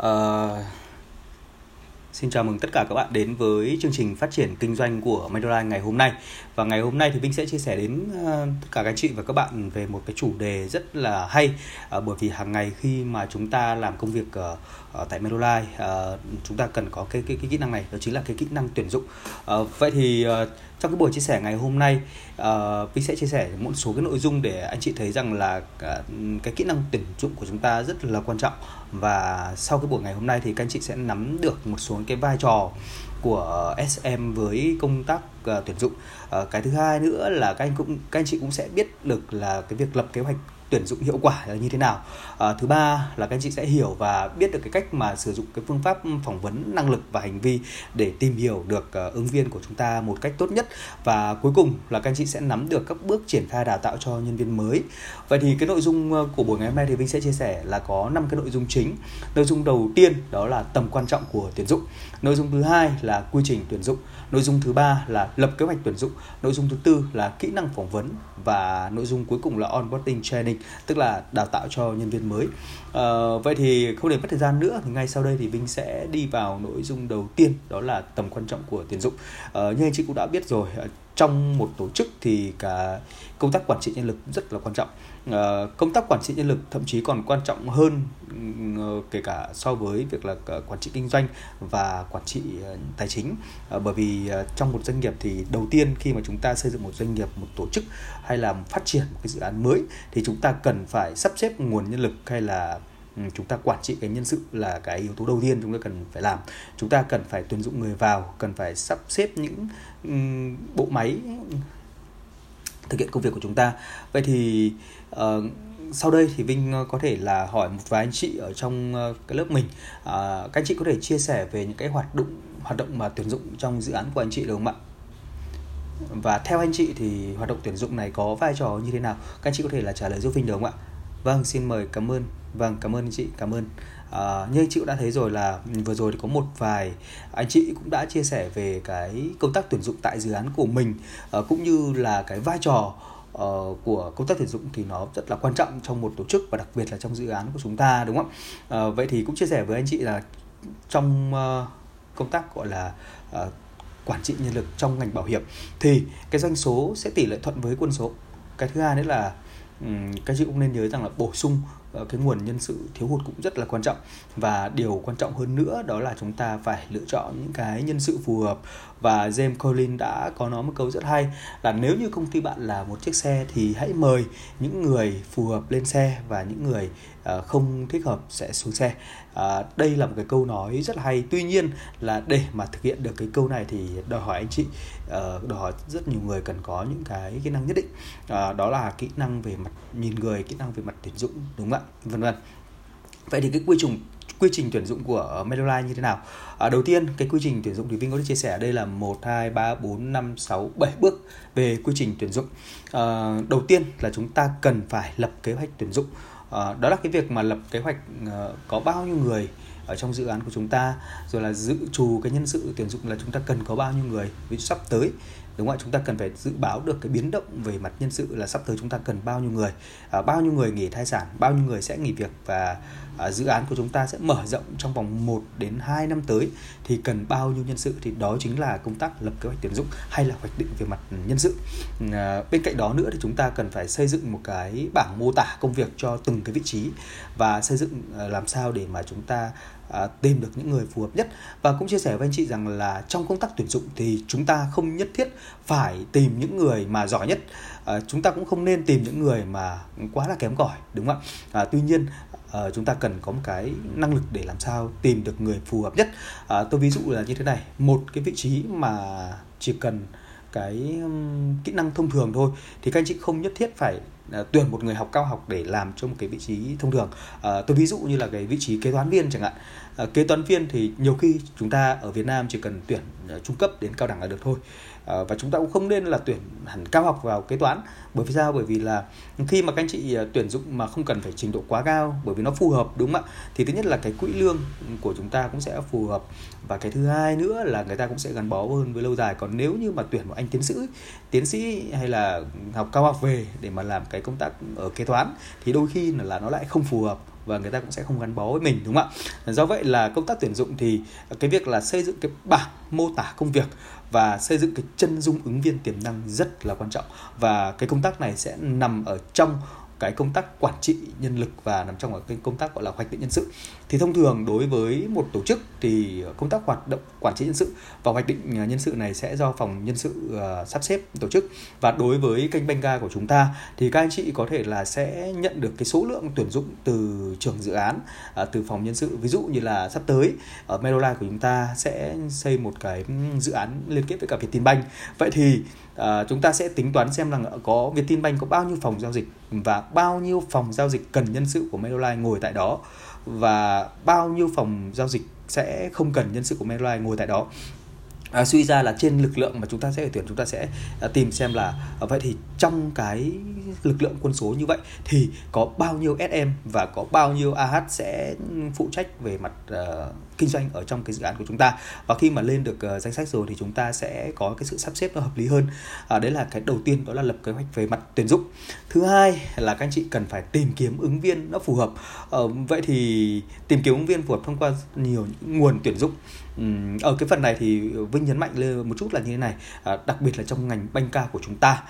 Uh, Xin chào mừng tất cả các bạn đến với chương trình phát triển kinh doanh của Medline ngày hôm nay. Và ngày hôm nay thì Vinh sẽ chia sẻ đến uh, tất cả các chị và các bạn về một cái chủ đề rất là hay uh, bởi vì hàng ngày khi mà chúng ta làm công việc uh, uh, tại Medline uh, chúng ta cần có cái cái cái kỹ năng này đó chính là cái kỹ năng tuyển dụng. Uh, vậy thì uh, trong cái buổi chia sẻ ngày hôm nay ờ, uh, Vinh sẽ chia sẻ một số cái nội dung để anh chị thấy rằng là uh, cái kỹ năng tuyển dụng của chúng ta rất là quan trọng và sau cái buổi ngày hôm nay thì các anh chị sẽ nắm được một số cái vai trò của SM với công tác uh, tuyển dụng. Uh, cái thứ hai nữa là các anh cũng các anh chị cũng sẽ biết được là cái việc lập kế hoạch tuyển dụng hiệu quả là như thế nào? À, thứ ba là các anh chị sẽ hiểu và biết được cái cách mà sử dụng cái phương pháp phỏng vấn năng lực và hành vi để tìm hiểu được uh, ứng viên của chúng ta một cách tốt nhất. Và cuối cùng là các anh chị sẽ nắm được các bước triển khai đào tạo cho nhân viên mới. Vậy thì cái nội dung ờ, của buổi ngày hôm nay thì Vinh sẽ chia sẻ là có năm cái nội dung chính. Nội dung đầu tiên đó là tầm quan trọng của tuyển dụng. Nội dung thứ hai là quy trình tuyển dụng. Nội dung thứ ba là lập kế hoạch tuyển dụng. Nội dung thứ tư là kỹ năng phỏng vấn. Và nội dung cuối cùng là onboarding training tức là đào tạo cho nhân viên mới. À, vậy thì không để mất thời gian nữa thì ngay sau đây thì Vinh sẽ đi vào nội dung đầu tiên đó là tầm quan trọng của tuyển dụng. À, như anh chị cũng đã biết rồi ờ, trong một tổ chức thì cả công tác quản trị nhân lực rất là quan trọng. Ờ, công tác quản trị nhân lực thậm chí còn quan trọng hơn ừ, kể cả so với việc là ờ, quản trị kinh doanh và quản trị ờ, tài chính. Bởi vì trong một doanh nghiệp thì đầu tiên khi mà chúng ta xây dựng một doanh nghiệp, một tổ chức hay là phát triển một cái dự án mới thì chúng ta cần phải sắp xếp nguồn nhân lực hay là ừ, chúng ta quản trị cái nhân sự là cái yếu tố đầu tiên chúng ta cần phải làm. Chúng ta cần phải tuyển dụng người vào, cần phải sắp xếp những ừ, bộ máy thực hiện công việc của chúng ta. Vậy thì uh, sau đây thì Vinh ờ, có thể là hỏi một vài anh chị ở trong ờ, cái lớp mình. Uh, các anh chị có thể chia sẻ về những cái hoạt động hoạt động mà tuyển dụng trong dự án của anh chị được không ạ? Và theo anh chị thì hoạt động tuyển dụng này có vai trò như thế nào? Các anh chị có thể là trả lời giúp Vinh được không ạ? Vâng xin mời cảm ơn. Vâng cảm ơn anh chị cảm ơn à, như anh chị cũng đã thấy rồi là vừa rồi thì có một vài anh chị cũng đã chia sẻ về cái công tác tuyển dụng tại dự án của mình à, cũng như là cái vai trò uh, của công tác tuyển dụng thì nó rất là quan trọng trong một tổ chức và đặc biệt là trong dự án của chúng ta đúng không? Uh, vậy thì cũng chia sẻ với anh chị là trong uh, công tác gọi là uh, quản trị nhân lực trong ngành bảo hiểm thì cái doanh số sẽ tỷ lệ thuận với quân số. Cái thứ hai nữa là um, các chị cũng nên nhớ rằng là bổ sung Ờ, cái nguồn nhân sự thiếu hụt cũng rất là quan trọng. Và điều quan trọng hơn nữa đó là chúng ta phải lựa chọn những cái nhân sự phù hợp. Và James Collins đã có nói một câu rất hay là nếu như công ty bạn là một chiếc xe thì hãy mời những người phù hợp lên xe và những người Ờ, không thích hợp sẽ xuống xe. À, đây là một cái câu nói rất là hay. Tuy nhiên là để mà thực hiện được cái câu này thì đòi hỏi anh chị ờ, đòi hỏi rất nhiều người cần có những cái kỹ năng nhất định. À, đó là kỹ năng về mặt nhìn người kỹ năng về mặt tuyển dụng đúng không ạ? Vân vân. Vậy thì cái quy trình quy trình tuyển dụng của Medline như thế nào? À, đầu tiên cái quy trình tuyển dụng thì Vinh có thể chia sẻ ở đây là 1, 2, 3, 4, 5, 6, 7 bước về quy trình tuyển dụng. À, đầu tiên là chúng ta cần phải lập kế hoạch tuyển dụng. Ờ, đó là cái việc mà lập kế hoạch ờ, có bao nhiêu người ở trong dự án của chúng ta, rồi là dự trù cái nhân sự tuyển dụng là chúng ta cần có bao nhiêu người. Ví dụ sắp tới đúng không ạ? Chúng ta cần phải dự báo được cái biến động về mặt nhân sự là sắp tới chúng ta cần bao nhiêu người. À, bao nhiêu người nghỉ thai sản bao nhiêu người sẽ nghỉ việc và à, dự án của chúng ta sẽ mở rộng trong vòng 1 đến 2 năm tới thì cần bao nhiêu nhân sự? Thì đó chính là công tác lập kế hoạch tuyển dụng hay là hoạch định về mặt nhân sự. À, bên cạnh đó nữa thì chúng ta cần phải xây dựng một cái bảng mô tả công việc cho từng cái vị trí và xây dựng à, làm sao để mà chúng ta à, tìm được những người phù hợp nhất. Và cũng chia sẻ với anh chị rằng là trong công tác tuyển dụng thì chúng ta không nhất thiết phải tìm những người mà giỏi nhất. À, chúng ta cũng không nên tìm những người mà quá là kém cỏi đúng không ạ? À, tuy nhiên à, chúng ta cần có một cái năng lực để làm sao tìm được người phù hợp nhất. À, tôi ví dụ là như thế này một cái vị trí mà chỉ cần cái kỹ năng thông thường thôi thì các anh chị không nhất thiết phải À, tuyển một người học cao học để làm cho một cái vị trí thông thường. À, tôi ví dụ như là cái vị trí kế toán viên chẳng hạn. Ờ, kế toán viên thì nhiều khi chúng ta ở Việt Nam chỉ cần tuyển ờ, trung cấp đến cao đẳng là được thôi. Ờ, và chúng ta cũng không nên là tuyển hẳn cao học vào kế toán. Bởi vì sao? Bởi vì là khi mà các anh chị tuyển dụng mà không cần phải trình độ quá cao, bởi vì nó phù hợp, đúng không ạ? Thì thứ nhất là cái quỹ lương của chúng ta cũng sẽ phù hợp. Và cái thứ hai nữa là người ta cũng sẽ gắn bó hơn với lâu dài. Còn nếu như mà tuyển một anh tiến sĩ tiến sĩ hay là học cao học về để mà làm cái công tác ở kế toán, thì đôi khi là nó lại không phù hợp và người ta cũng sẽ không gắn bó với mình, đúng không ạ? Do vậy là công tác tuyển dụng thì cái việc là xây dựng cái bảng mô tả công việc và xây dựng cái chân dung ứng viên tiềm năng rất là quan trọng. Và cái công tác này sẽ nằm ở trong cái công tác quản trị nhân lực và nằm trong ở cái công tác gọi là hoạch định nhân sự thì thông thường đối với một tổ chức thì công tác hoạt động quản trị nhân sự và hoạch định ờ, nhân sự này sẽ do phòng nhân sự uh, sắp xếp tổ chức. Và đối với kênh Benga của chúng ta thì các anh chị có thể là sẽ nhận được cái số lượng tuyển dụng từ trưởng dự án uh, từ phòng nhân sự. Ví dụ như là sắp tới ở Medolife của chúng ta sẽ xây một cái ừ, dự án liên kết với cả Vietinbank. Vậy thì uh, chúng ta sẽ tính toán xem là có Vietinbank có bao nhiêu phòng giao dịch và bao nhiêu phòng giao dịch cần nhân sự của Medolife ngồi tại đó và bao nhiêu phòng giao dịch sẽ không cần nhân sự của Medline ngồi tại đó. À, suy ra là trên lực lượng mà chúng ta sẽ phải tuyển chúng ta sẽ à, tìm xem là à, vậy thì trong cái lực lượng quân số như vậy thì có bao nhiêu SM và có bao nhiêu AH sẽ phụ trách về mặt à, kinh doanh ở trong cái dự án của chúng ta. Và khi mà lên được uh, danh sách rồi thì chúng ta sẽ có cái sự sắp xếp nó hợp lý hơn. À, đấy là cái đầu tiên đó là lập kế hoạch về mặt tuyển dụng. Thứ hai là các anh chị cần phải tìm kiếm ứng viên nó phù hợp. À, vậy thì tìm kiếm ứng viên phù hợp thông qua nhiều nguồn tuyển dụng. Ở cái phần này thì Vinh nhấn mạnh lên một chút là như thế này. À, đặc biệt là trong ngành banh ca của chúng ta.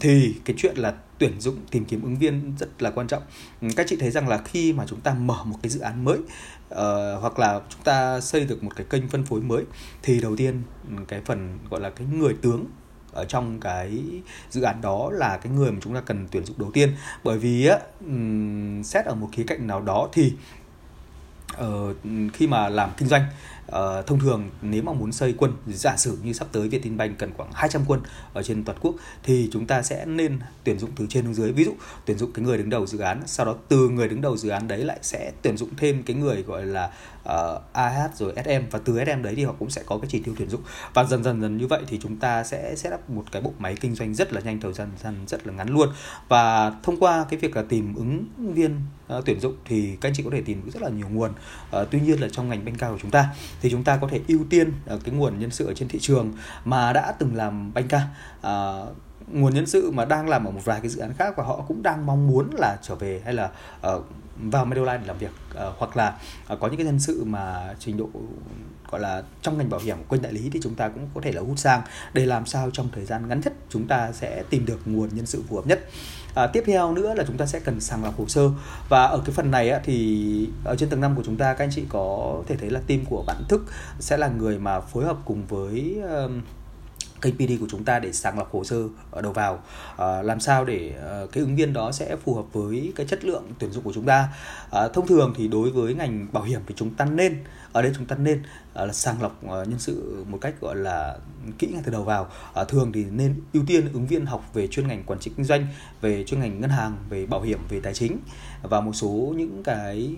Thì cái chuyện là tuyển dụng tìm kiếm ứng viên rất là quan trọng. Ừ, các chị thấy rằng là khi mà chúng ta mở một cái dự án mới uh, hoặc là chúng ta xây được một cái kênh phân phối mới thì đầu tiên ừ, cái phần gọi là cái người tướng ở trong cái dự án đó là cái người mà chúng ta cần tuyển dụng đầu tiên. Bởi vì á um, xét ở một khía cạnh nào đó thì uh, khi mà làm kinh doanh uh, thông thường nếu mà muốn xây quân giả sử như sắp tới Vietinbank cần khoảng 200 quân ở trên toàn quốc thì chúng ta sẽ nên tuyển dụng từ trên xuống dưới. Ví dụ tuyển dụng cái người đứng đầu dự án sau đó từ người đứng đầu dự án đấy lại sẽ tuyển dụng thêm cái người gọi là uh, AH rồi SM và từ SM đấy thì họ cũng sẽ có cái chỉ tiêu tuyển dụng. Và dần dần dần như vậy thì chúng ta sẽ set up một cái bộ máy kinh doanh rất là nhanh thời gian dần rất là ngắn luôn. Và thông qua cái việc là tìm ứng viên uh, tuyển dụng thì các anh chị có thể tìm rất là nhiều nguồn. Uh, tuy nhiên là trong ngành banh cao của chúng ta thì chúng ta có thể ưu tiên uh, cái nguồn nhân sự ở trên thị trường mà đã từng làm banh ca. Uh, nguồn nhân sự mà đang làm ở một vài cái dự án khác và họ cũng đang mong muốn là trở về hay là uh, vào Medline để làm việc uh, hoặc là uh, có những cái nhân sự mà trình độ gọi là trong ngành bảo hiểm của kênh đại lý thì chúng ta cũng có thể là hút sang để làm sao trong thời gian ngắn nhất chúng ta sẽ tìm được nguồn nhân sự phù hợp nhất. À, tiếp theo nữa là chúng ta sẽ cần sàng lọc hồ sơ. Và ở cái phần này á, thì ở trên tầng năm của chúng ta các anh chị có thể thấy là team của bạn thức sẽ là người mà phối hợp cùng với uh, kênh PD của chúng ta để sàng lọc hồ sơ ở đầu vào. À, làm sao để à, cái ứng viên đó sẽ phù hợp với cái chất lượng tuyển dụng của chúng ta? À, thông thường thì đối với ngành bảo hiểm thì chúng ta nên ở đây chúng ta nên à, là sàng lọc à, nhân sự một cách gọi là kỹ ngay từ đầu vào. À, thường thì nên ưu tiên ứng viên học về chuyên ngành quản trị kinh doanh về chuyên ngành ngân hàng về bảo hiểm về tài chính và một số những cái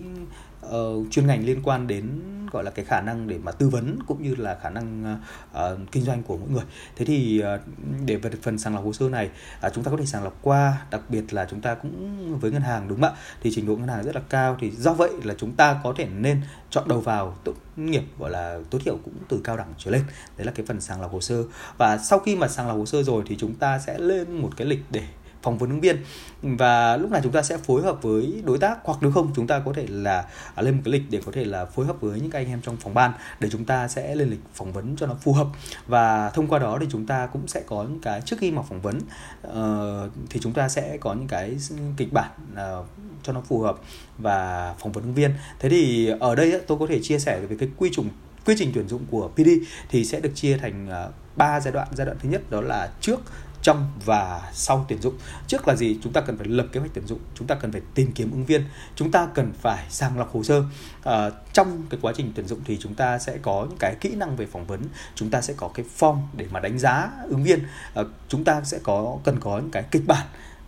uh, chuyên ngành liên quan đến gọi là cái khả năng để mà tư vấn cũng như là khả năng uh, kinh doanh của mỗi người. Thế thì uh, để về phần sàng lọc hồ sơ này uh, chúng ta có thể sàng lọc qua đặc biệt là chúng ta cũng với ngân hàng đúng không ạ? Thì trình độ ngân hàng rất là cao thì do vậy là chúng ta có thể nên chọn đầu vào tốt nghiệp, gọi là tối thiểu cũng từ cao đẳng trở lên. Đấy là cái phần sàng lọc hồ sơ. Và sau khi mà sàng lọc hồ sơ rồi thì chúng ta sẽ lên một cái lịch để phỏng vấn ứng viên. Và lúc này chúng ta sẽ phối hợp với đối tác hoặc nếu không chúng ta có thể là à, lên một cái lịch để có thể là phối hợp với những anh em trong phòng ban để chúng ta sẽ lên lịch phỏng vấn cho nó phù hợp. Và thông qua đó thì chúng ta cũng sẽ có những cái trước khi mà phỏng vấn uh, thì chúng ta sẽ có những cái kịch bản uh, cho nó phù hợp và phỏng vấn ứng viên. Thế thì ở đây tôi có thể chia sẻ về cái quy trình quy trình tuyển dụng của PD thì sẽ được chia thành ờ, ba giai đoạn. Giai đoạn thứ nhất đó là trước trong và sau tuyển dụng. Trước là gì? Chúng ta cần phải lập kế hoạch tuyển dụng chúng ta cần phải tìm kiếm ứng viên chúng ta cần phải sàng lọc hồ sơ. À, trong cái quá trình tuyển dụng thì chúng ta sẽ có những cái kỹ năng về phỏng vấn chúng ta sẽ có cái form để mà đánh giá ứng viên. À, chúng ta sẽ có cần có những cái kịch bản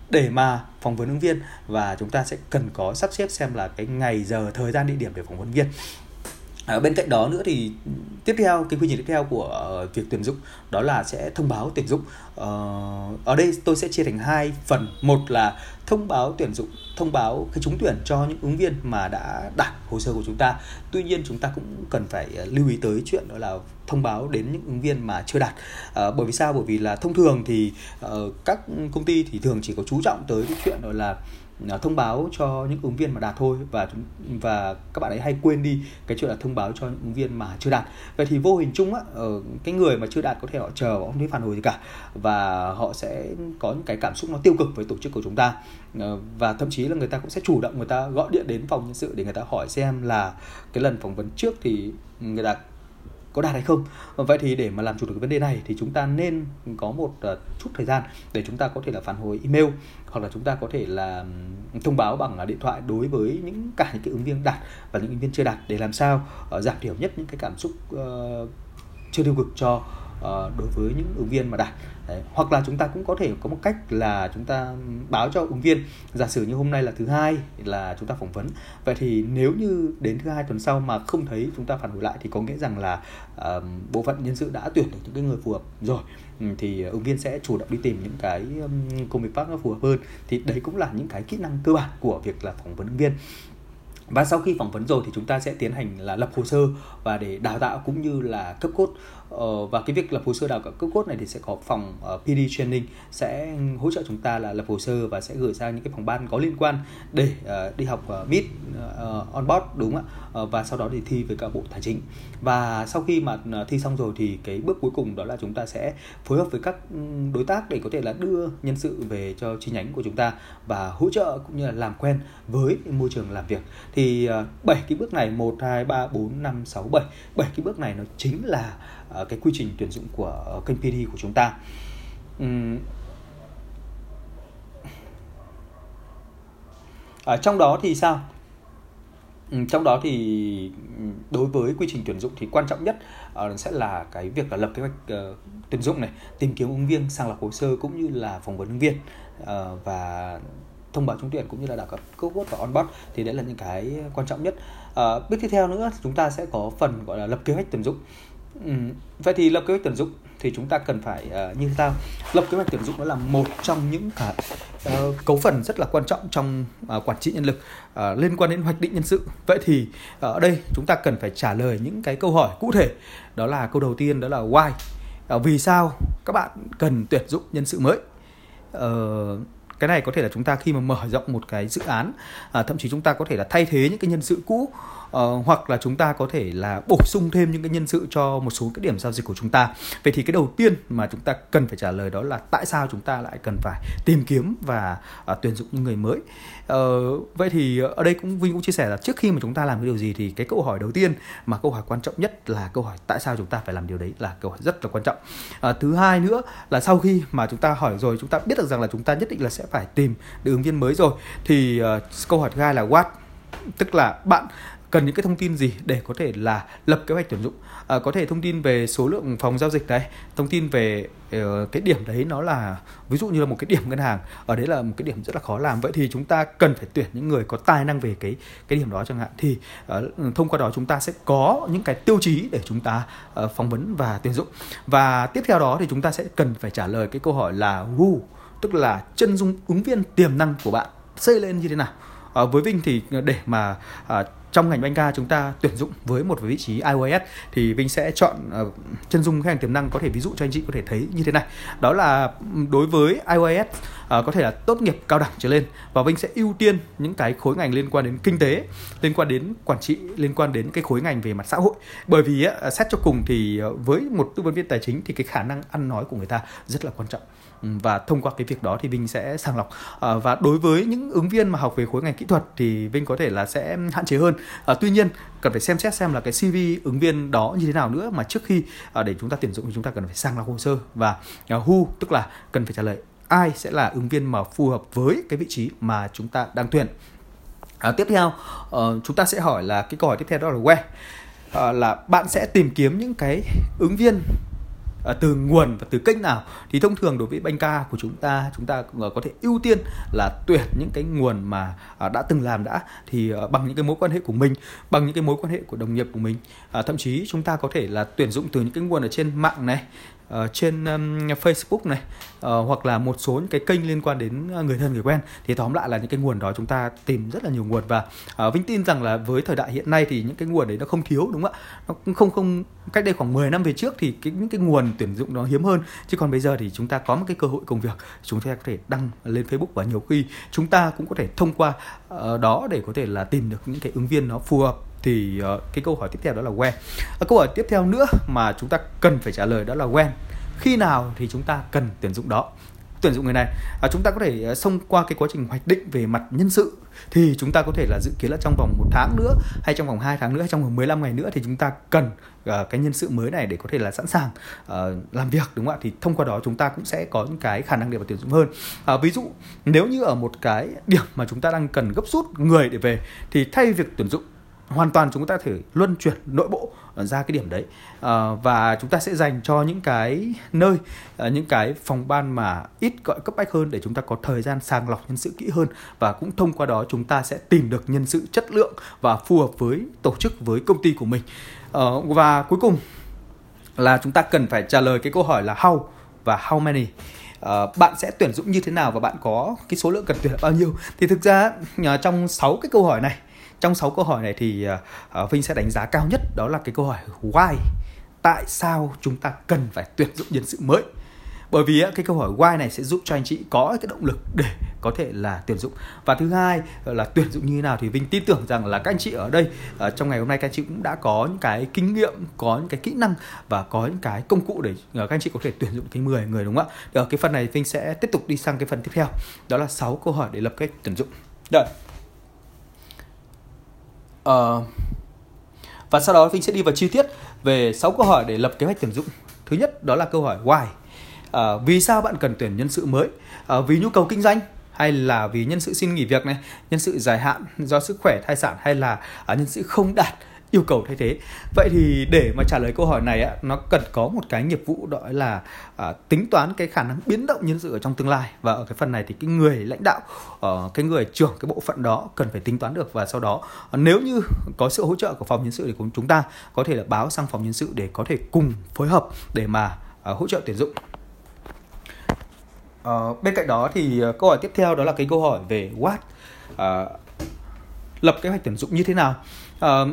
để mà phỏng vấn ứng viên và chúng ta sẽ cần có sắp xếp xem là cái ngày giờ thời gian địa điểm để phỏng vấn viên. À, bên cạnh đó nữa thì tiếp theo cái quy trình tiếp theo của ờ, việc tuyển dụng đó là sẽ thông báo tuyển dụng. Ờ, ở đây tôi sẽ chia thành hai phần. Một là thông báo tuyển dụng thông báo cái trúng tuyển cho những ứng viên mà đã đạt hồ sơ của chúng ta. Tuy nhiên chúng ta cũng cần phải ờ, lưu ý tới chuyện đó là thông báo đến những ứng viên mà chưa đạt. Uh, bởi vì sao? Bởi vì là thông thường thì uh, các công ty thì thường chỉ có chú trọng tới cái chuyện đó là uh, À, thông báo cho những ứng viên mà đạt thôi và chúng, và các bạn ấy hay quên đi cái chuyện là thông báo cho những ứng viên mà chưa đạt. Vậy thì vô hình chung á ở cái người mà chưa đạt có thể họ chờ họ không thấy phản hồi gì cả và họ sẽ có những cái cảm xúc nó tiêu cực với tổ chức của chúng ta. Ờ, và thậm chí là người ta cũng sẽ chủ động người ta gọi điện đến phòng nhân sự để người ta hỏi xem là cái lần phỏng vấn trước thì người ta có đạt hay không. Vậy thì để mà làm chủ được cái vấn đề này thì chúng ta nên có một ờ, chút thời gian để chúng ta có thể là phản hồi email hoặc là chúng ta có thể là thông báo bằng à, điện thoại đối với những cả những cái ứng viên đạt và những ứng viên chưa đạt để làm sao ờ, giảm thiểu nhất những cái cảm xúc uh, chưa tiêu cực cho Ờ, đối với những ứng viên mà đạt. Đấy. hoặc là chúng ta cũng có thể có một cách là chúng ta báo cho ứng viên giả sử như hôm nay là thứ hai là chúng ta phỏng vấn. Vậy thì nếu như đến thứ hai tuần sau mà không thấy chúng ta phản hồi lại thì có nghĩa rằng là uh, bộ phận nhân sự đã tuyển được những cái người phù hợp rồi. Ừ, thì ứng viên sẽ chủ động đi tìm những cái công việc khác nó phù hợp hơn. Thì đấy cũng là những cái kỹ năng cơ bản của việc là phỏng vấn ứng viên. Và sau khi phỏng vấn rồi thì chúng ta sẽ tiến hành là lập hồ sơ và để đào tạo cũng như là cấp cốt ờ, và cái việc lập hồ sơ đào tạo cấp cốt này thì sẽ có phòng ờ, uh, PD training sẽ hỗ trợ chúng ta là lập hồ sơ và sẽ gửi sang những cái phòng ban có liên quan để uh, đi học uh, mid uh, on board đúng không ạ? Uh, và sau đó thì thi với cả bộ tài chính. Và sau khi mà thi xong rồi thì cái bước cuối cùng đó là chúng ta sẽ phối hợp với các ừ, đối tác để có thể là đưa nhân sự về cho chi nhánh của chúng ta và hỗ trợ cũng như là làm quen với môi trường làm việc. Thì uh, cái bước này 1 2 3 4 5 6 7 7 cái bước này nó chính là Ờ, cái quy trình tuyển dụng của ờ, kênh PD của chúng ta. Ở trong đó thì sao? trong đó thì đối với quy trình tuyển dụng thì quan trọng nhất ờ, sẽ là cái việc là lập kế hoạch tuyển dụng này tìm kiếm ứng viên sàng lọc hồ sơ cũng như là phỏng vấn ứng viên và thông báo trúng tuyển cũng như là đào cấp cốt và onboard thì đấy là những cái quan trọng nhất à, bước tiếp theo nữa chúng ta sẽ có phần gọi là lập kế hoạch tuyển dụng ừ. vậy thì lập kế hoạch tuyển dụng thì chúng ta cần phải uh, như thế nào? Lập kế hoạch tuyển dụng đó là một trong những cả uh, cấu phần rất là quan trọng trong uh, quản trị nhân lực uh, liên quan đến hoạch định nhân sự. Vậy thì uh, ở đây chúng ta cần phải trả lời những cái câu hỏi cụ thể. Đó là câu đầu tiên đó là why. Uh, vì sao các bạn cần tuyển dụng nhân sự mới? Uh, cái này có thể là chúng ta khi mà mở rộng một cái dự án à, thậm chí chúng ta có thể là thay thế những cái nhân sự cũ uh, hoặc là chúng ta có thể là bổ sung thêm những cái nhân sự cho một số cái điểm giao dịch của chúng ta. Vậy thì cái đầu tiên mà chúng ta cần phải trả lời đó là tại sao chúng ta lại cần phải tìm kiếm và uh, tuyển dụng những người mới? Uh, vậy thì ở đây cũng Vinh cũng chia sẻ là trước khi mà chúng ta làm cái điều gì thì cái câu hỏi đầu tiên mà câu hỏi quan trọng nhất là câu hỏi tại sao chúng ta phải làm điều đấy là câu hỏi rất là quan trọng. Uh, thứ hai nữa là sau khi mà chúng ta hỏi rồi chúng ta biết được rằng là chúng ta nhất định là sẽ phải tìm được ứng viên mới rồi thì uh, câu hỏi thứ hai là what? Tức là bạn cần những cái thông tin gì để có thể là lập kế hoạch tuyển dụng? À, có thể thông tin về số lượng phòng giao dịch đấy thông tin về uh, cái điểm đấy nó là ví dụ như là một cái điểm ngân hàng ở đấy là một cái điểm rất là khó làm. Vậy thì chúng ta cần phải tuyển những người có tài năng về cái cái điểm đó chẳng hạn. Thì uh, thông qua đó chúng ta sẽ có những cái tiêu chí để chúng ta uh, phỏng vấn và tuyển dụng. Và tiếp theo đó thì chúng ta sẽ cần phải trả lời cái câu hỏi là who tức là chân dung ứng viên tiềm năng của bạn xây lên như thế nào. À, với Vinh thì để mà à, trong ngành banh ca chúng ta tuyển dụng với một vị trí iOS thì Vinh sẽ chọn uh, chân dung khách hàng tiềm năng có thể ví dụ cho anh chị có thể thấy như thế này. Đó là đối với iOS Ờ, có thể là tốt nghiệp cao đẳng trở lên. Và Vinh sẽ ưu tiên những cái khối ngành liên quan đến kinh tế liên quan đến quản trị liên quan đến cái khối ngành về mặt xã hội. Bởi vì ờ, xét cho cùng thì ờ, với một tư vấn viên tài chính thì cái khả năng ăn nói của người ta rất là quan trọng. Ừ, và thông qua cái việc đó thì Vinh sẽ sàng lọc. À, và đối với những ứng viên mà học về khối ngành kỹ thuật thì Vinh có thể là sẽ hạn chế hơn. À, tuy nhiên cần phải xem xét xem là cái CV ứng viên đó như thế nào nữa mà trước khi à, để chúng ta tuyển dụng thì chúng ta cần phải sàng lọc hồ sơ và à, who tức là cần phải trả lời ai sẽ là ứng viên mà phù hợp với cái vị trí mà chúng ta đang tuyển? À, tiếp theo uh, chúng ta sẽ hỏi là cái câu hỏi tiếp theo đó là where? Uh, là bạn sẽ tìm kiếm những cái ứng viên À, từ nguồn và từ kênh nào? Thì thông thường đối với banh ca của chúng ta chúng ta có thể ưu tiên là tuyển những cái nguồn mà à, đã từng làm đã thì à, bằng những cái mối quan hệ của mình bằng những cái mối quan hệ của đồng nghiệp của mình. Thậm chí chúng ta có thể là tuyển dụng từ những cái nguồn ở trên mạng này uh, trên um, Facebook này uh, hoặc là một số những cái kênh liên quan đến ờ, người thân người quen. Thì tóm lại là những cái nguồn đó chúng ta tìm rất là nhiều nguồn. Và uh, Vinh tin rằng là với thời đại hiện nay thì những cái nguồn đấy nó không thiếu đúng không ạ? Nó cũng không không cách đây khoảng 10 năm về trước thì cái, những cái nguồn tuyển dụng nó hiếm hơn. Chứ còn bây giờ thì chúng ta có một cái cơ hội công việc chúng ta có thể đăng lên Facebook và nhiều khi chúng ta cũng có thể thông qua uh, đó để có thể là tìm được những cái ứng viên nó phù hợp thì uh, cái câu hỏi tiếp theo đó là when. À, câu hỏi tiếp theo nữa mà chúng ta cần phải trả lời đó là when. Khi nào thì chúng ta cần tuyển dụng đó? Tuyển dụng người này à, chúng ta có thể ờ, xông qua cái quá trình hoạch định về mặt nhân sự. Thì chúng ta có thể là dự kiến là trong vòng một tháng nữa hay trong vòng 2 tháng nữa hay trong vòng 15 ngày nữa thì chúng ta cần uh, cái nhân sự mới này để có thể là sẵn sàng uh, làm việc đúng không ạ? Thì thông qua đó chúng ta cũng sẽ có những cái khả năng để mà tuyển dụng hơn. Uh, ví dụ nếu như ở một cái điểm mà chúng ta đang cần gấp rút người để về thì thay việc tuyển dụng hoàn toàn chúng ta thể luân chuyển nội bộ ra cái điểm đấy. À, và chúng ta sẽ dành cho những cái nơi ờ, những cái phòng ban mà ít gọi cấp bách hơn để chúng ta có thời gian sàng lọc nhân sự kỹ hơn. Và cũng thông qua đó chúng ta sẽ tìm được nhân sự chất lượng và phù hợp với tổ chức với công ty của mình. À, và cuối cùng là chúng ta cần phải trả lời cái câu hỏi là how và how many. Uh, bạn sẽ tuyển dụng như thế nào và bạn có cái số lượng cần tuyển là bao nhiêu? Thì thực ra uh, trong 6 cái câu hỏi này trong 6 câu hỏi này thì uh, Vinh sẽ đánh giá cao nhất đó là cái câu hỏi why tại sao chúng ta cần phải tuyển dụng nhân sự mới. Bởi vì à, cái câu hỏi why này sẽ giúp cho anh chị có cái động lực để có thể là tuyển dụng. Và thứ hai là tuyển dụng như thế nào thì Vinh tin tưởng rằng là các anh chị ở đây uh, trong ngày hôm nay các anh chị cũng đã có những cái kinh nghiệm có những cái kỹ năng và có những cái công cụ để uh, các anh chị có thể tuyển dụng cái 10 người đúng không ạ? Ở cái phần này Vinh sẽ tiếp tục đi sang cái phần tiếp theo. Đó là 6 câu hỏi để lập cách tuyển dụng. Rồi Uh, và sau đó Vinh sẽ đi vào chi tiết về 6 câu hỏi để lập kế hoạch tuyển dụng. Thứ nhất đó là câu hỏi why. Uh, vì sao bạn cần tuyển nhân sự mới? Uh, vì nhu cầu kinh doanh hay là vì nhân sự xin nghỉ việc này, nhân sự dài hạn do sức khỏe thai sản hay là uh, nhân sự không đạt yêu cầu thay thế. Vậy thì để mà trả lời câu hỏi này á nó cần có một cái nghiệp vụ đó là à, tính toán cái khả năng biến động nhân sự ở trong tương lai. Và ở cái phần này thì cái người lãnh đạo ở cái người trưởng cái bộ phận đó cần phải tính toán được. Và sau đó nếu như có sự hỗ trợ của phòng nhân sự thì cũng chúng ta có thể là báo sang phòng nhân sự để có thể cùng phối hợp để mà à, hỗ trợ tuyển dụng. À, bên cạnh đó thì ờ, câu hỏi tiếp theo đó là cái câu hỏi về what à, lập kế hoạch tuyển dụng như thế nào? Ờ,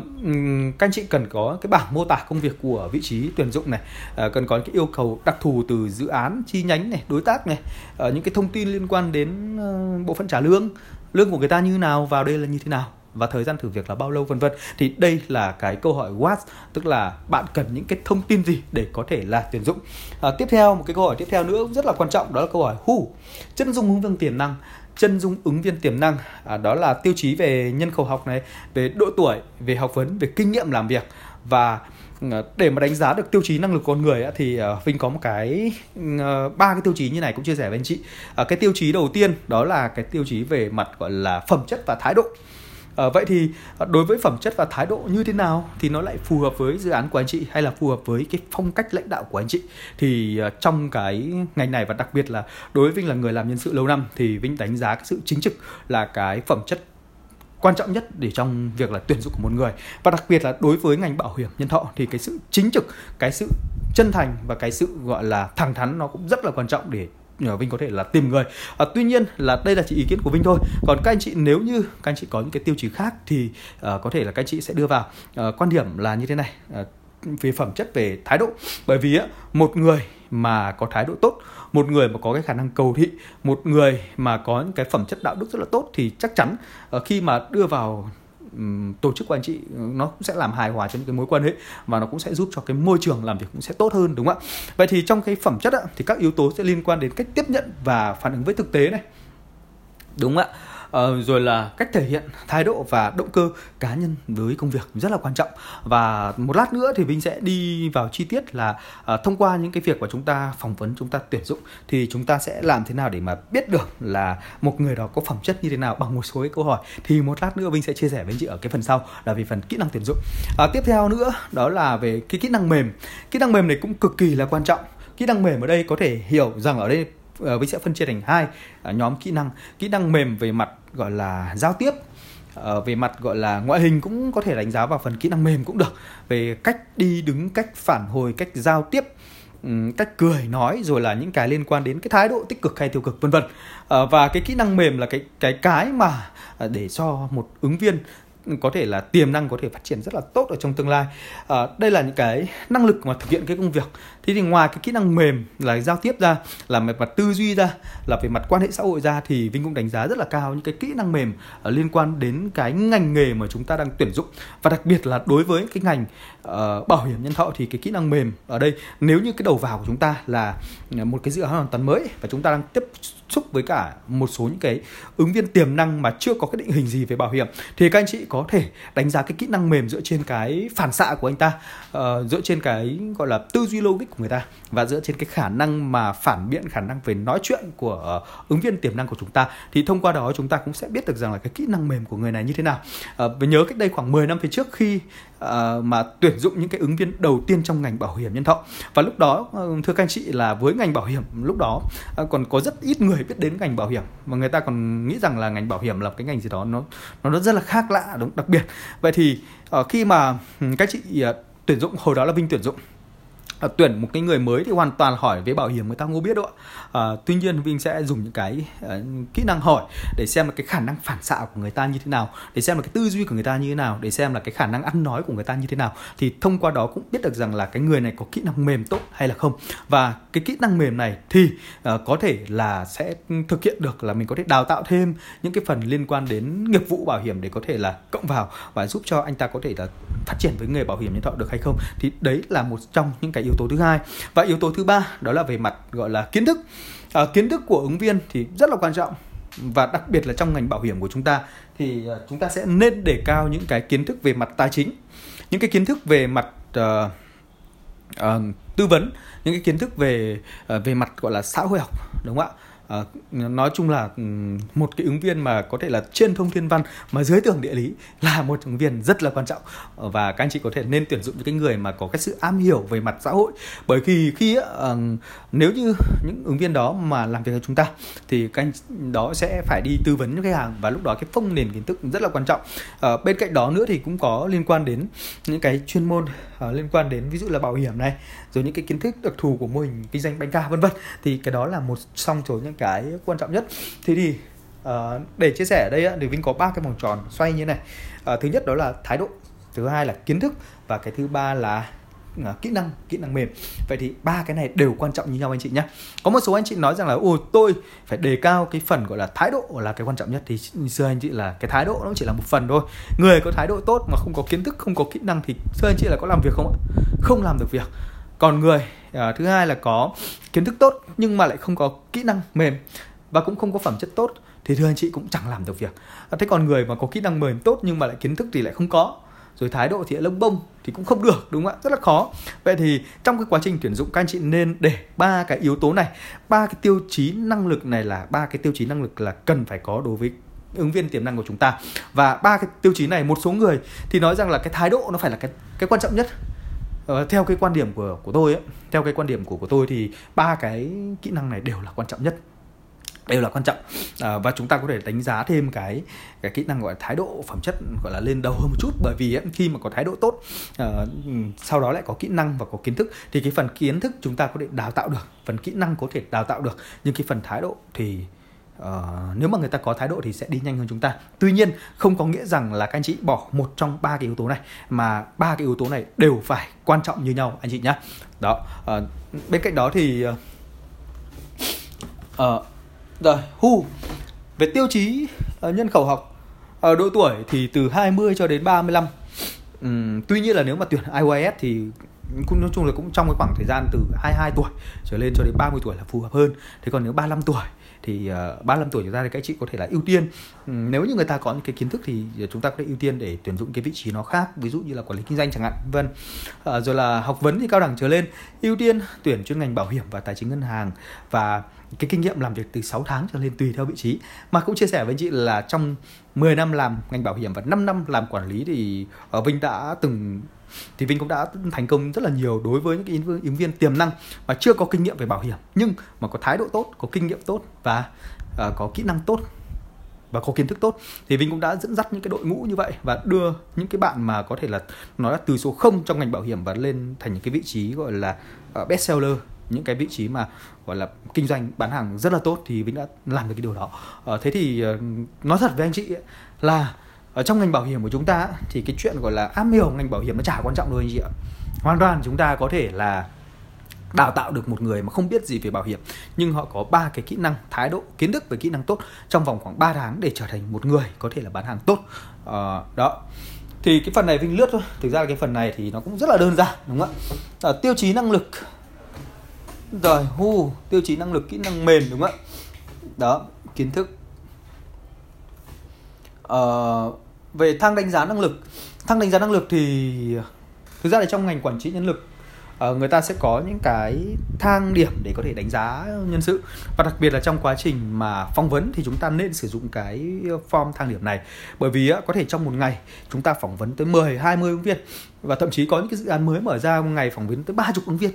các anh chị cần có cái bảng mô tả công việc của vị trí tuyển dụng này ờ, cần có cái yêu cầu đặc thù từ dự án chi nhánh này đối tác này ờ, những cái thông tin liên quan đến bộ phận trả lương lương của người ta như nào vào đây là như thế nào và thời gian thử việc là bao lâu vân vân. Thì đây là cái câu hỏi what tức là bạn cần những cái thông tin gì để có thể là tuyển dụng? À, tiếp theo một cái câu hỏi tiếp theo nữa rất là quan trọng đó là câu hỏi who. Chân dung ứng viên tiềm năng chân dung ứng viên tiềm năng à, đó là tiêu chí về nhân khẩu học này về độ tuổi về học vấn về kinh nghiệm làm việc và à, để mà đánh giá được tiêu chí năng lực con người thì à, Vinh có một cái à, ba cái tiêu chí như này cũng chia sẻ với anh chị. Cái tiêu chí đầu tiên đó là cái tiêu chí về mặt gọi là phẩm chất và thái độ. À, vậy thì ờ, đối với phẩm chất và thái độ như thế nào thì nó lại phù hợp với dự án của anh chị hay là phù hợp với cái phong cách lãnh đạo của anh chị? Thì uh, trong cái ngành này và đặc biệt là đối với Vinh là người làm nhân sự lâu năm thì Vinh đánh giá cái sự chính trực là cái phẩm chất quan trọng nhất để trong việc là tuyển dụng của một người. Và đặc biệt là đối với ngành bảo hiểm nhân thọ thì cái sự chính trực cái sự chân thành và cái sự gọi là thẳng thắn nó cũng rất là quan trọng để Vinh có thể là tìm người. À, tuy nhiên là đây là chỉ ý kiến của Vinh thôi. Còn các anh chị nếu như các anh chị có những cái tiêu chí khác thì uh, có thể là các anh chị sẽ đưa vào. Uh, quan điểm là như thế này. Uh, về phẩm chất về thái độ. Bởi vì á một người mà có thái độ tốt một người mà có cái khả năng cầu thị một người mà có những cái phẩm chất đạo đức rất là tốt thì chắc chắn uh, khi mà đưa vào tổ chức của anh chị nó cũng sẽ làm hài hòa cho những cái mối quan hệ và nó cũng sẽ giúp cho cái môi trường làm việc cũng sẽ tốt hơn đúng không ạ? Vậy thì trong cái phẩm chất á, thì các yếu tố sẽ liên quan đến cách tiếp nhận và phản ứng với thực tế này. Đúng không ạ uh, rồi là cách thể hiện thái độ và động cơ cá nhân với công việc rất là quan trọng. Và một lát nữa thì Vinh sẽ đi vào chi tiết là uh, thông qua những cái việc mà chúng ta phỏng vấn chúng ta tuyển dụng thì chúng ta sẽ làm thế nào để mà biết được là một người đó có phẩm chất như thế nào bằng một số cái câu hỏi. Thì một lát nữa Vinh sẽ chia sẻ với chị ở cái phần sau là về phần kỹ năng tuyển dụng. Uh, tiếp theo nữa đó là về cái kỹ năng mềm. Kỹ năng mềm này cũng cực kỳ là quan trọng. Kỹ năng mềm ở đây có thể hiểu rằng ở đây Ờ, Vinh sẽ phân chia thành hai à, nhóm kỹ năng. Kỹ năng mềm về mặt, gọi là, giao tiếp ờ, về mặt, gọi là, ngoại hình cũng có thể đánh giá vào phần kỹ năng mềm cũng được. Về cách đi đứng, cách phản hồi, cách giao tiếp cách cười, nói, rồi là những cái liên quan đến cái thái độ tích cực hay tiêu cực, vân vân. Ờ, và cái kỹ năng mềm là cái cái cái mà à, để cho một ứng viên có thể là tiềm năng có thể phát triển rất là tốt ở trong tương lai. À, đây là những cái năng lực mà thực hiện cái công việc. Thế thì ngoài cái kỹ năng mềm là giao tiếp ra là về mặt tư duy ra là về mặt quan hệ xã hội ra thì vinh cũng đánh giá rất là cao những cái kỹ năng mềm uh, liên quan đến cái ngành nghề mà chúng ta đang tuyển dụng. Và đặc biệt là đối với cái ngành uh, bảo hiểm nhân thọ thì cái kỹ năng mềm ở đây nếu như cái đầu vào của chúng ta là một cái dự án hoàn toàn mới và chúng ta đang tiếp xúc với cả một số những cái ứng viên tiềm năng mà chưa có cái định hình gì về bảo hiểm. Thì các anh chị có thể đánh giá cái kỹ năng mềm dựa trên cái phản xạ của anh ta uh, dựa trên cái gọi là tư duy logic của người ta và dựa trên cái khả năng mà phản biện khả năng về nói chuyện của uh, ứng viên tiềm năng của chúng ta. Thì thông qua đó chúng ta cũng sẽ biết được rằng là cái kỹ năng mềm của người này như thế nào. Uh, và nhớ cách đây khoảng 10 năm về trước khi uh, mà tuyển dụng những cái ứng viên đầu tiên trong ngành bảo hiểm nhân thọ. Và lúc đó uh, thưa các anh chị là với ngành bảo hiểm lúc đó uh, còn có rất ít người biết đến ngành bảo hiểm. Và người ta còn nghĩ rằng là ngành bảo hiểm là cái ngành gì đó nó nó rất là khác lạ đúng đặc biệt. Vậy thì uh, khi mà ừ, các chị uh, tuyển dụng hồi đó là vinh tuyển dụng à, tuyển một cái người mới thì hoàn toàn hỏi về bảo hiểm người ta không có biết đâu ạ. À, tuy nhiên Vinh sẽ dùng những cái uh, kỹ năng hỏi để xem là cái khả năng phản xạ của người ta như thế nào để xem là cái tư duy của người ta như thế nào để xem là cái khả năng ăn nói của người ta như thế nào. Thì thông qua đó cũng biết được rằng là cái người này có kỹ năng mềm tốt hay là không. Và cái kỹ năng mềm này thì uh, có thể là sẽ thực hiện được là mình có thể đào tạo thêm những cái phần liên quan đến nghiệp vụ bảo hiểm để có thể là cộng vào và giúp cho anh ta có thể là phát triển với nghề bảo hiểm nhân thọ được hay không. Thì đấy là một trong những cái yếu yếu tố thứ hai. Và yếu tố thứ ba đó là về mặt gọi là kiến thức. À, kiến thức của ứng viên thì rất là quan trọng. Và đặc biệt là trong ngành bảo hiểm của chúng ta thì à, chúng ta sẽ nên đề cao những cái kiến thức về mặt tài chính những cái kiến thức về mặt uh, uh, tư vấn những cái kiến thức về uh, về mặt gọi là xã hội học đúng không ạ? À, nói chung là ừ, một cái ứng viên mà có thể là trên thông thiên văn mà dưới tường địa lý là một ứng viên rất là quan trọng. Ờ, và các anh chị có thể nên tuyển dụng những cái người mà có cái sự am hiểu về mặt xã hội. Bởi vì khi à, nếu như những ứng viên đó mà làm việc với chúng ta thì các anh đó sẽ phải đi tư vấn cho khách hàng và lúc đó cái phong nền kiến thức rất là quan trọng. À, bên cạnh đó nữa thì cũng có liên quan đến những cái chuyên môn à, liên quan đến ví dụ là bảo hiểm này rồi những cái kiến thức đặc thù của mô hình kinh doanh bánh ca vân vân. Thì cái đó là một trong số những cái cái quan trọng nhất. Thế thì uh, để chia sẻ ở đây thì Vinh có ba cái vòng tròn xoay như này. Uh, thứ nhất đó là thái độ thứ hai là kiến thức và cái thứ ba là uh, kỹ năng kỹ năng mềm. Vậy thì ba cái này đều quan trọng như nhau anh chị nhé có một số anh chị nói rằng là ồ tôi phải đề cao cái phần gọi là thái độ là cái quan trọng nhất. Thì xưa anh chị là cái thái độ nó chỉ là một phần thôi. Người có thái độ tốt mà không có kiến thức không có kỹ năng thì xưa anh chị là có làm việc không ạ? Không làm được việc còn người. À, thứ hai là có kiến thức tốt nhưng mà lại không có kỹ năng mềm và cũng không có phẩm chất tốt thì thưa anh chị cũng chẳng làm được việc. À, thế còn người mà có kỹ năng mềm tốt nhưng mà lại kiến thức thì lại không có rồi thái độ thì lại lông bông thì cũng không được đúng không ạ? Rất là khó. Vậy thì trong cái quá trình tuyển dụng các anh chị nên để ba cái yếu tố này ba cái tiêu chí năng lực này là ba cái tiêu chí năng lực là cần phải có đối với ứng viên tiềm năng của chúng ta. Và ba cái tiêu chí này một số người thì nói rằng là cái thái độ nó phải là cái cái quan trọng nhất uh, theo cái quan điểm của của tôi ấy, theo cái quan điểm của của tôi thì ba cái kỹ năng này đều là quan trọng nhất đều là quan trọng. À, và chúng ta có thể đánh giá thêm cái cái kỹ năng gọi là thái độ phẩm chất gọi là lên đầu hơn một chút. Bởi vì ấy, khi mà có thái độ tốt à, sau đó lại có kỹ năng và có kiến thức thì cái phần kiến thức chúng ta có thể đào tạo được phần kỹ năng có thể đào tạo được. Nhưng cái phần thái độ thì uh, nếu mà người ta có thái độ thì sẽ đi nhanh hơn chúng ta. Tuy nhiên không có nghĩa rằng là các anh chị bỏ một trong ba cái yếu tố này mà ba cái yếu tố này đều phải quan trọng như nhau anh chị nhé đó uh, bên cạnh đó thì uh, uh, rồi hu về tiêu chí uh, nhân khẩu học ở uh, độ tuổi thì từ 20 cho đến 35 um, tuy nhiên là nếu mà tuyển IYS thì cũng nói chung là cũng trong cái khoảng thời gian từ 22 tuổi trở lên cho đến 30 tuổi là phù hợp hơn. Thế còn nếu 35 tuổi thì ờ, uh, 35 tuổi trở ra thì các chị có thể là ưu tiên. Ừ, nếu như người ta có những cái kiến thức thì chúng ta có thể ưu tiên để tuyển dụng cái vị trí nó khác ví dụ như là quản lý kinh doanh chẳng hạn vân. Uh, rồi là học vấn thì cao đẳng trở lên ưu tiên tuyển chuyên ngành bảo hiểm và tài chính ngân hàng và cái kinh nghiệm làm việc từ 6 tháng trở lên tùy theo vị trí. Mà cũng chia sẻ với anh chị là trong 10 năm làm ngành bảo hiểm và 5 năm làm quản lý thì ở Vinh đã từng thì Vinh cũng đã thành công rất là nhiều đối với những cái ứng viên tiềm năng mà chưa có kinh nghiệm về bảo hiểm nhưng mà có thái độ tốt, có kinh nghiệm tốt và uh, có kỹ năng tốt và có kiến thức tốt. Thì Vinh cũng đã dẫn dắt những cái đội ngũ như vậy và đưa những cái bạn mà có thể là nói là từ số 0 trong ngành bảo hiểm và lên thành những cái vị trí gọi là uh, best seller những cái vị trí mà gọi là kinh doanh bán hàng rất là tốt thì Vĩnh đã làm được cái điều đó. Ờ, thế thì ờ, nói thật với anh chị ấy, là ở trong ngành bảo hiểm của chúng ta thì cái chuyện gọi là am hiểu ngành bảo hiểm nó chả quan trọng đâu anh chị ạ. Hoàn toàn chúng ta có thể là đào tạo được một người mà không biết gì về bảo hiểm nhưng họ có ba cái kỹ năng thái độ kiến thức và kỹ năng tốt trong vòng khoảng 3 tháng để trở thành một người có thể là bán hàng tốt. Uh, đó. Thì cái phần này vinh lướt thôi. Thực ra là cái phần này thì nó cũng rất là đơn giản đúng không ạ? À, tiêu chí năng lực. Rồi hu tiêu chí năng lực kỹ năng mềm đúng không ạ? Đó kiến thức uh, về thang đánh giá năng lực. Thang đánh giá năng lực thì thực ra là trong ngành quản trị nhân lực uh, người ta sẽ có những cái thang điểm để có thể đánh giá nhân sự. Và đặc biệt là trong quá trình mà phỏng vấn thì chúng ta nên sử dụng cái form thang điểm này. Bởi vì uh, có thể trong một ngày chúng ta phỏng vấn tới 10 20 ứng viên và thậm chí có những cái dự án mới mở ra một ngày phỏng vấn tới 30 ứng viên.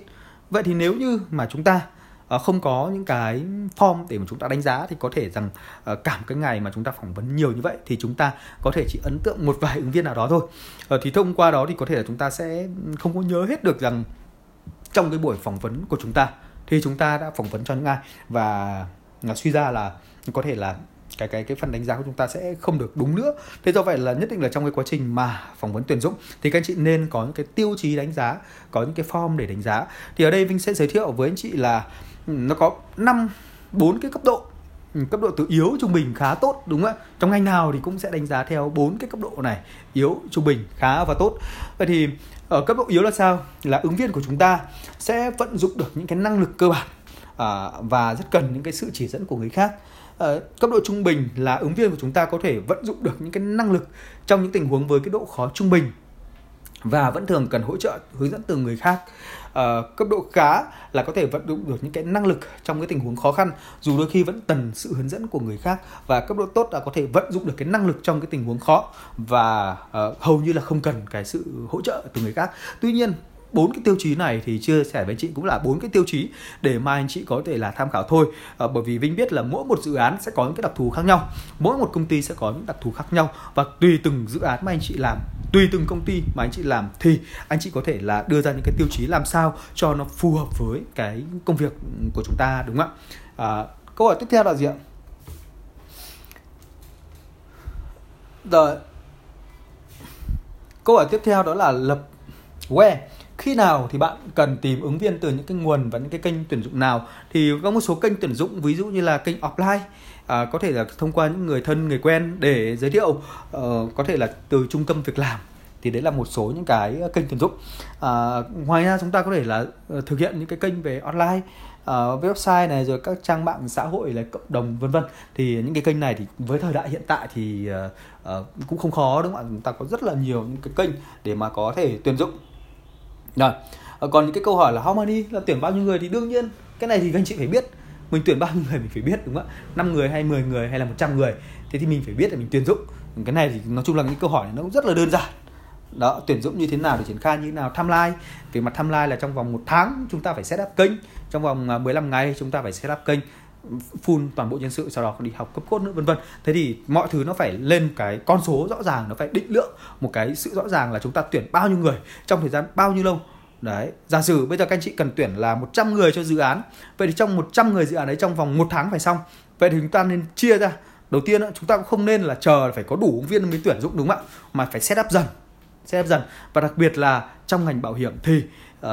Vậy thì nếu như mà chúng ta uh, Ờ, không có những cái form để mà chúng ta đánh giá thì có thể rằng ờ, cảm cái ngày mà chúng ta phỏng vấn nhiều như vậy thì chúng ta có thể chỉ ấn tượng một vài ứng viên nào đó thôi. Ờ, thì thông qua đó thì có thể là chúng ta sẽ không có nhớ hết được rằng trong cái buổi phỏng vấn của chúng ta thì chúng ta đã phỏng vấn cho những ai. Và suy ra là có thể là cái cái cái phần đánh giá của chúng ta sẽ không được đúng nữa. Thế do vậy là nhất định là trong cái quá trình mà phỏng vấn tuyển dụng thì các anh chị nên có những cái tiêu chí đánh giá, có những cái form để đánh giá. Thì ở đây vinh sẽ giới thiệu với anh chị là nó có năm bốn cái cấp độ. Ừ, cấp độ từ yếu trung bình khá tốt đúng không ạ? Trong ngành nào thì cũng sẽ đánh giá theo bốn cái cấp độ này yếu trung bình khá và tốt. Vậy thì ở cấp độ yếu là sao? Là ứng viên của chúng ta sẽ vận dụng được những cái năng lực cơ bản à, và rất cần những cái sự chỉ dẫn của người khác. À, cấp độ trung bình là ứng viên của chúng ta có thể vận dụng được những cái năng lực trong những tình huống với cái độ khó trung bình và vẫn thường cần hỗ trợ hướng dẫn từ người khác. À, cấp độ khá là có thể vận dụng được những cái năng lực trong cái tình huống khó khăn dù đôi khi vẫn cần sự hướng dẫn của người khác. Và cấp độ tốt là có thể vận dụng được cái năng lực trong cái tình huống khó và à, hầu như là không cần cái sự hỗ trợ từ người khác. Tuy nhiên bốn cái tiêu chí này thì chia sẻ với chị cũng là bốn cái tiêu chí để mà anh chị có thể là tham khảo thôi. À, bởi vì Vinh biết là mỗi một dự án sẽ có những cái đặc thù khác nhau mỗi một công ty sẽ có những đặc thù khác nhau và tùy từng dự án mà anh chị làm tùy từng công ty mà anh chị làm thì anh chị có thể là đưa ra những cái tiêu chí làm sao cho nó phù hợp với cái công việc của chúng ta đúng không ạ? À, câu hỏi tiếp theo là gì ạ? Rồi. Câu hỏi tiếp theo đó là lập where khi nào thì bạn cần tìm ứng viên từ những cái nguồn và những cái kênh tuyển dụng nào? Thì có một số kênh tuyển dụng ví dụ như là kênh offline à, có thể là thông qua những người thân người quen để giới thiệu uh, có thể là từ trung tâm việc làm. Thì đấy là một số những cái kênh tuyển dụng. À, ngoài ra chúng ta có thể là ờ, thực hiện những cái kênh về online uh, website này rồi các trang mạng xã hội là cộng đồng vân vân. Thì những cái kênh này thì với thời đại hiện tại thì uh, uh, cũng không khó đúng không ạ? Chúng ta có rất là nhiều những cái kênh để mà có thể tuyển dụng rồi ờ, còn những cái câu hỏi là how many, là tuyển bao nhiêu người thì đương nhiên cái này thì các anh chị phải biết. Mình tuyển bao nhiêu người mình phải biết, đúng không ạ? 5 người hay 10 người hay là 100 người, thế thì mình phải biết để mình tuyển dụng. Cái này thì nói chung là những câu hỏi này nó cũng rất là đơn giản. Đó, tuyển dụng như thế nào để triển khai như thế nào, timeline. Về mặt timeline là trong vòng một tháng chúng ta phải set up kênh, trong vòng à, 15 ngày chúng ta phải set up kênh full toàn bộ nhân sự sau đó còn đi học cấp cốt nữa vân vân. Thế thì mọi thứ nó phải lên cái con số rõ ràng nó phải định lượng một cái sự rõ ràng là chúng ta tuyển bao nhiêu người trong thời gian bao nhiêu lâu. Đấy, giả sử bây giờ các anh chị cần tuyển là 100 người cho dự án Vậy thì trong 100 người dự án đấy trong vòng một tháng phải xong. Vậy thì chúng ta nên chia ra. Đầu tiên chúng ta cũng không nên là chờ phải có đủ ứng viên mới tuyển dụng đúng không ạ? Mà phải set up dần Set up dần. Và đặc biệt là trong ngành bảo hiểm thì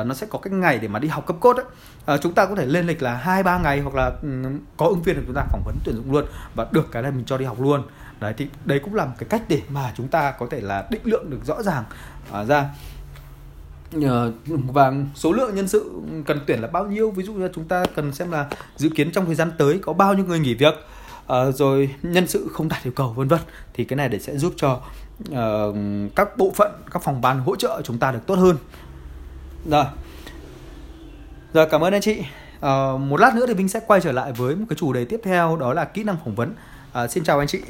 uh, nó sẽ có cái ngày để mà đi học cấp cốt ấy. Uh, ờ, chúng ta có thể lên lịch là hai ba ngày hoặc là um, có ứng viên thì chúng ta phỏng vấn tuyển dụng luôn và được cái này mình cho đi học luôn. Đấy thì đấy cũng là một cái cách để mà chúng ta có thể là định lượng được rõ ràng uh, ra. Ờ, và số lượng nhân sự cần tuyển là bao nhiêu? Ví dụ như chúng ta cần xem là dự kiến trong thời gian tới có bao nhiêu người nghỉ việc uh, rồi nhân sự không đạt yêu cầu vân vân. Thì cái này để sẽ giúp cho uh, các bộ phận các phòng ban hỗ trợ chúng ta được tốt hơn rồi. Rồi cảm ơn anh chị. À, một lát nữa thì mình sẽ quay trở lại với một cái chủ đề tiếp theo đó là kỹ năng phỏng vấn. À, xin chào anh chị.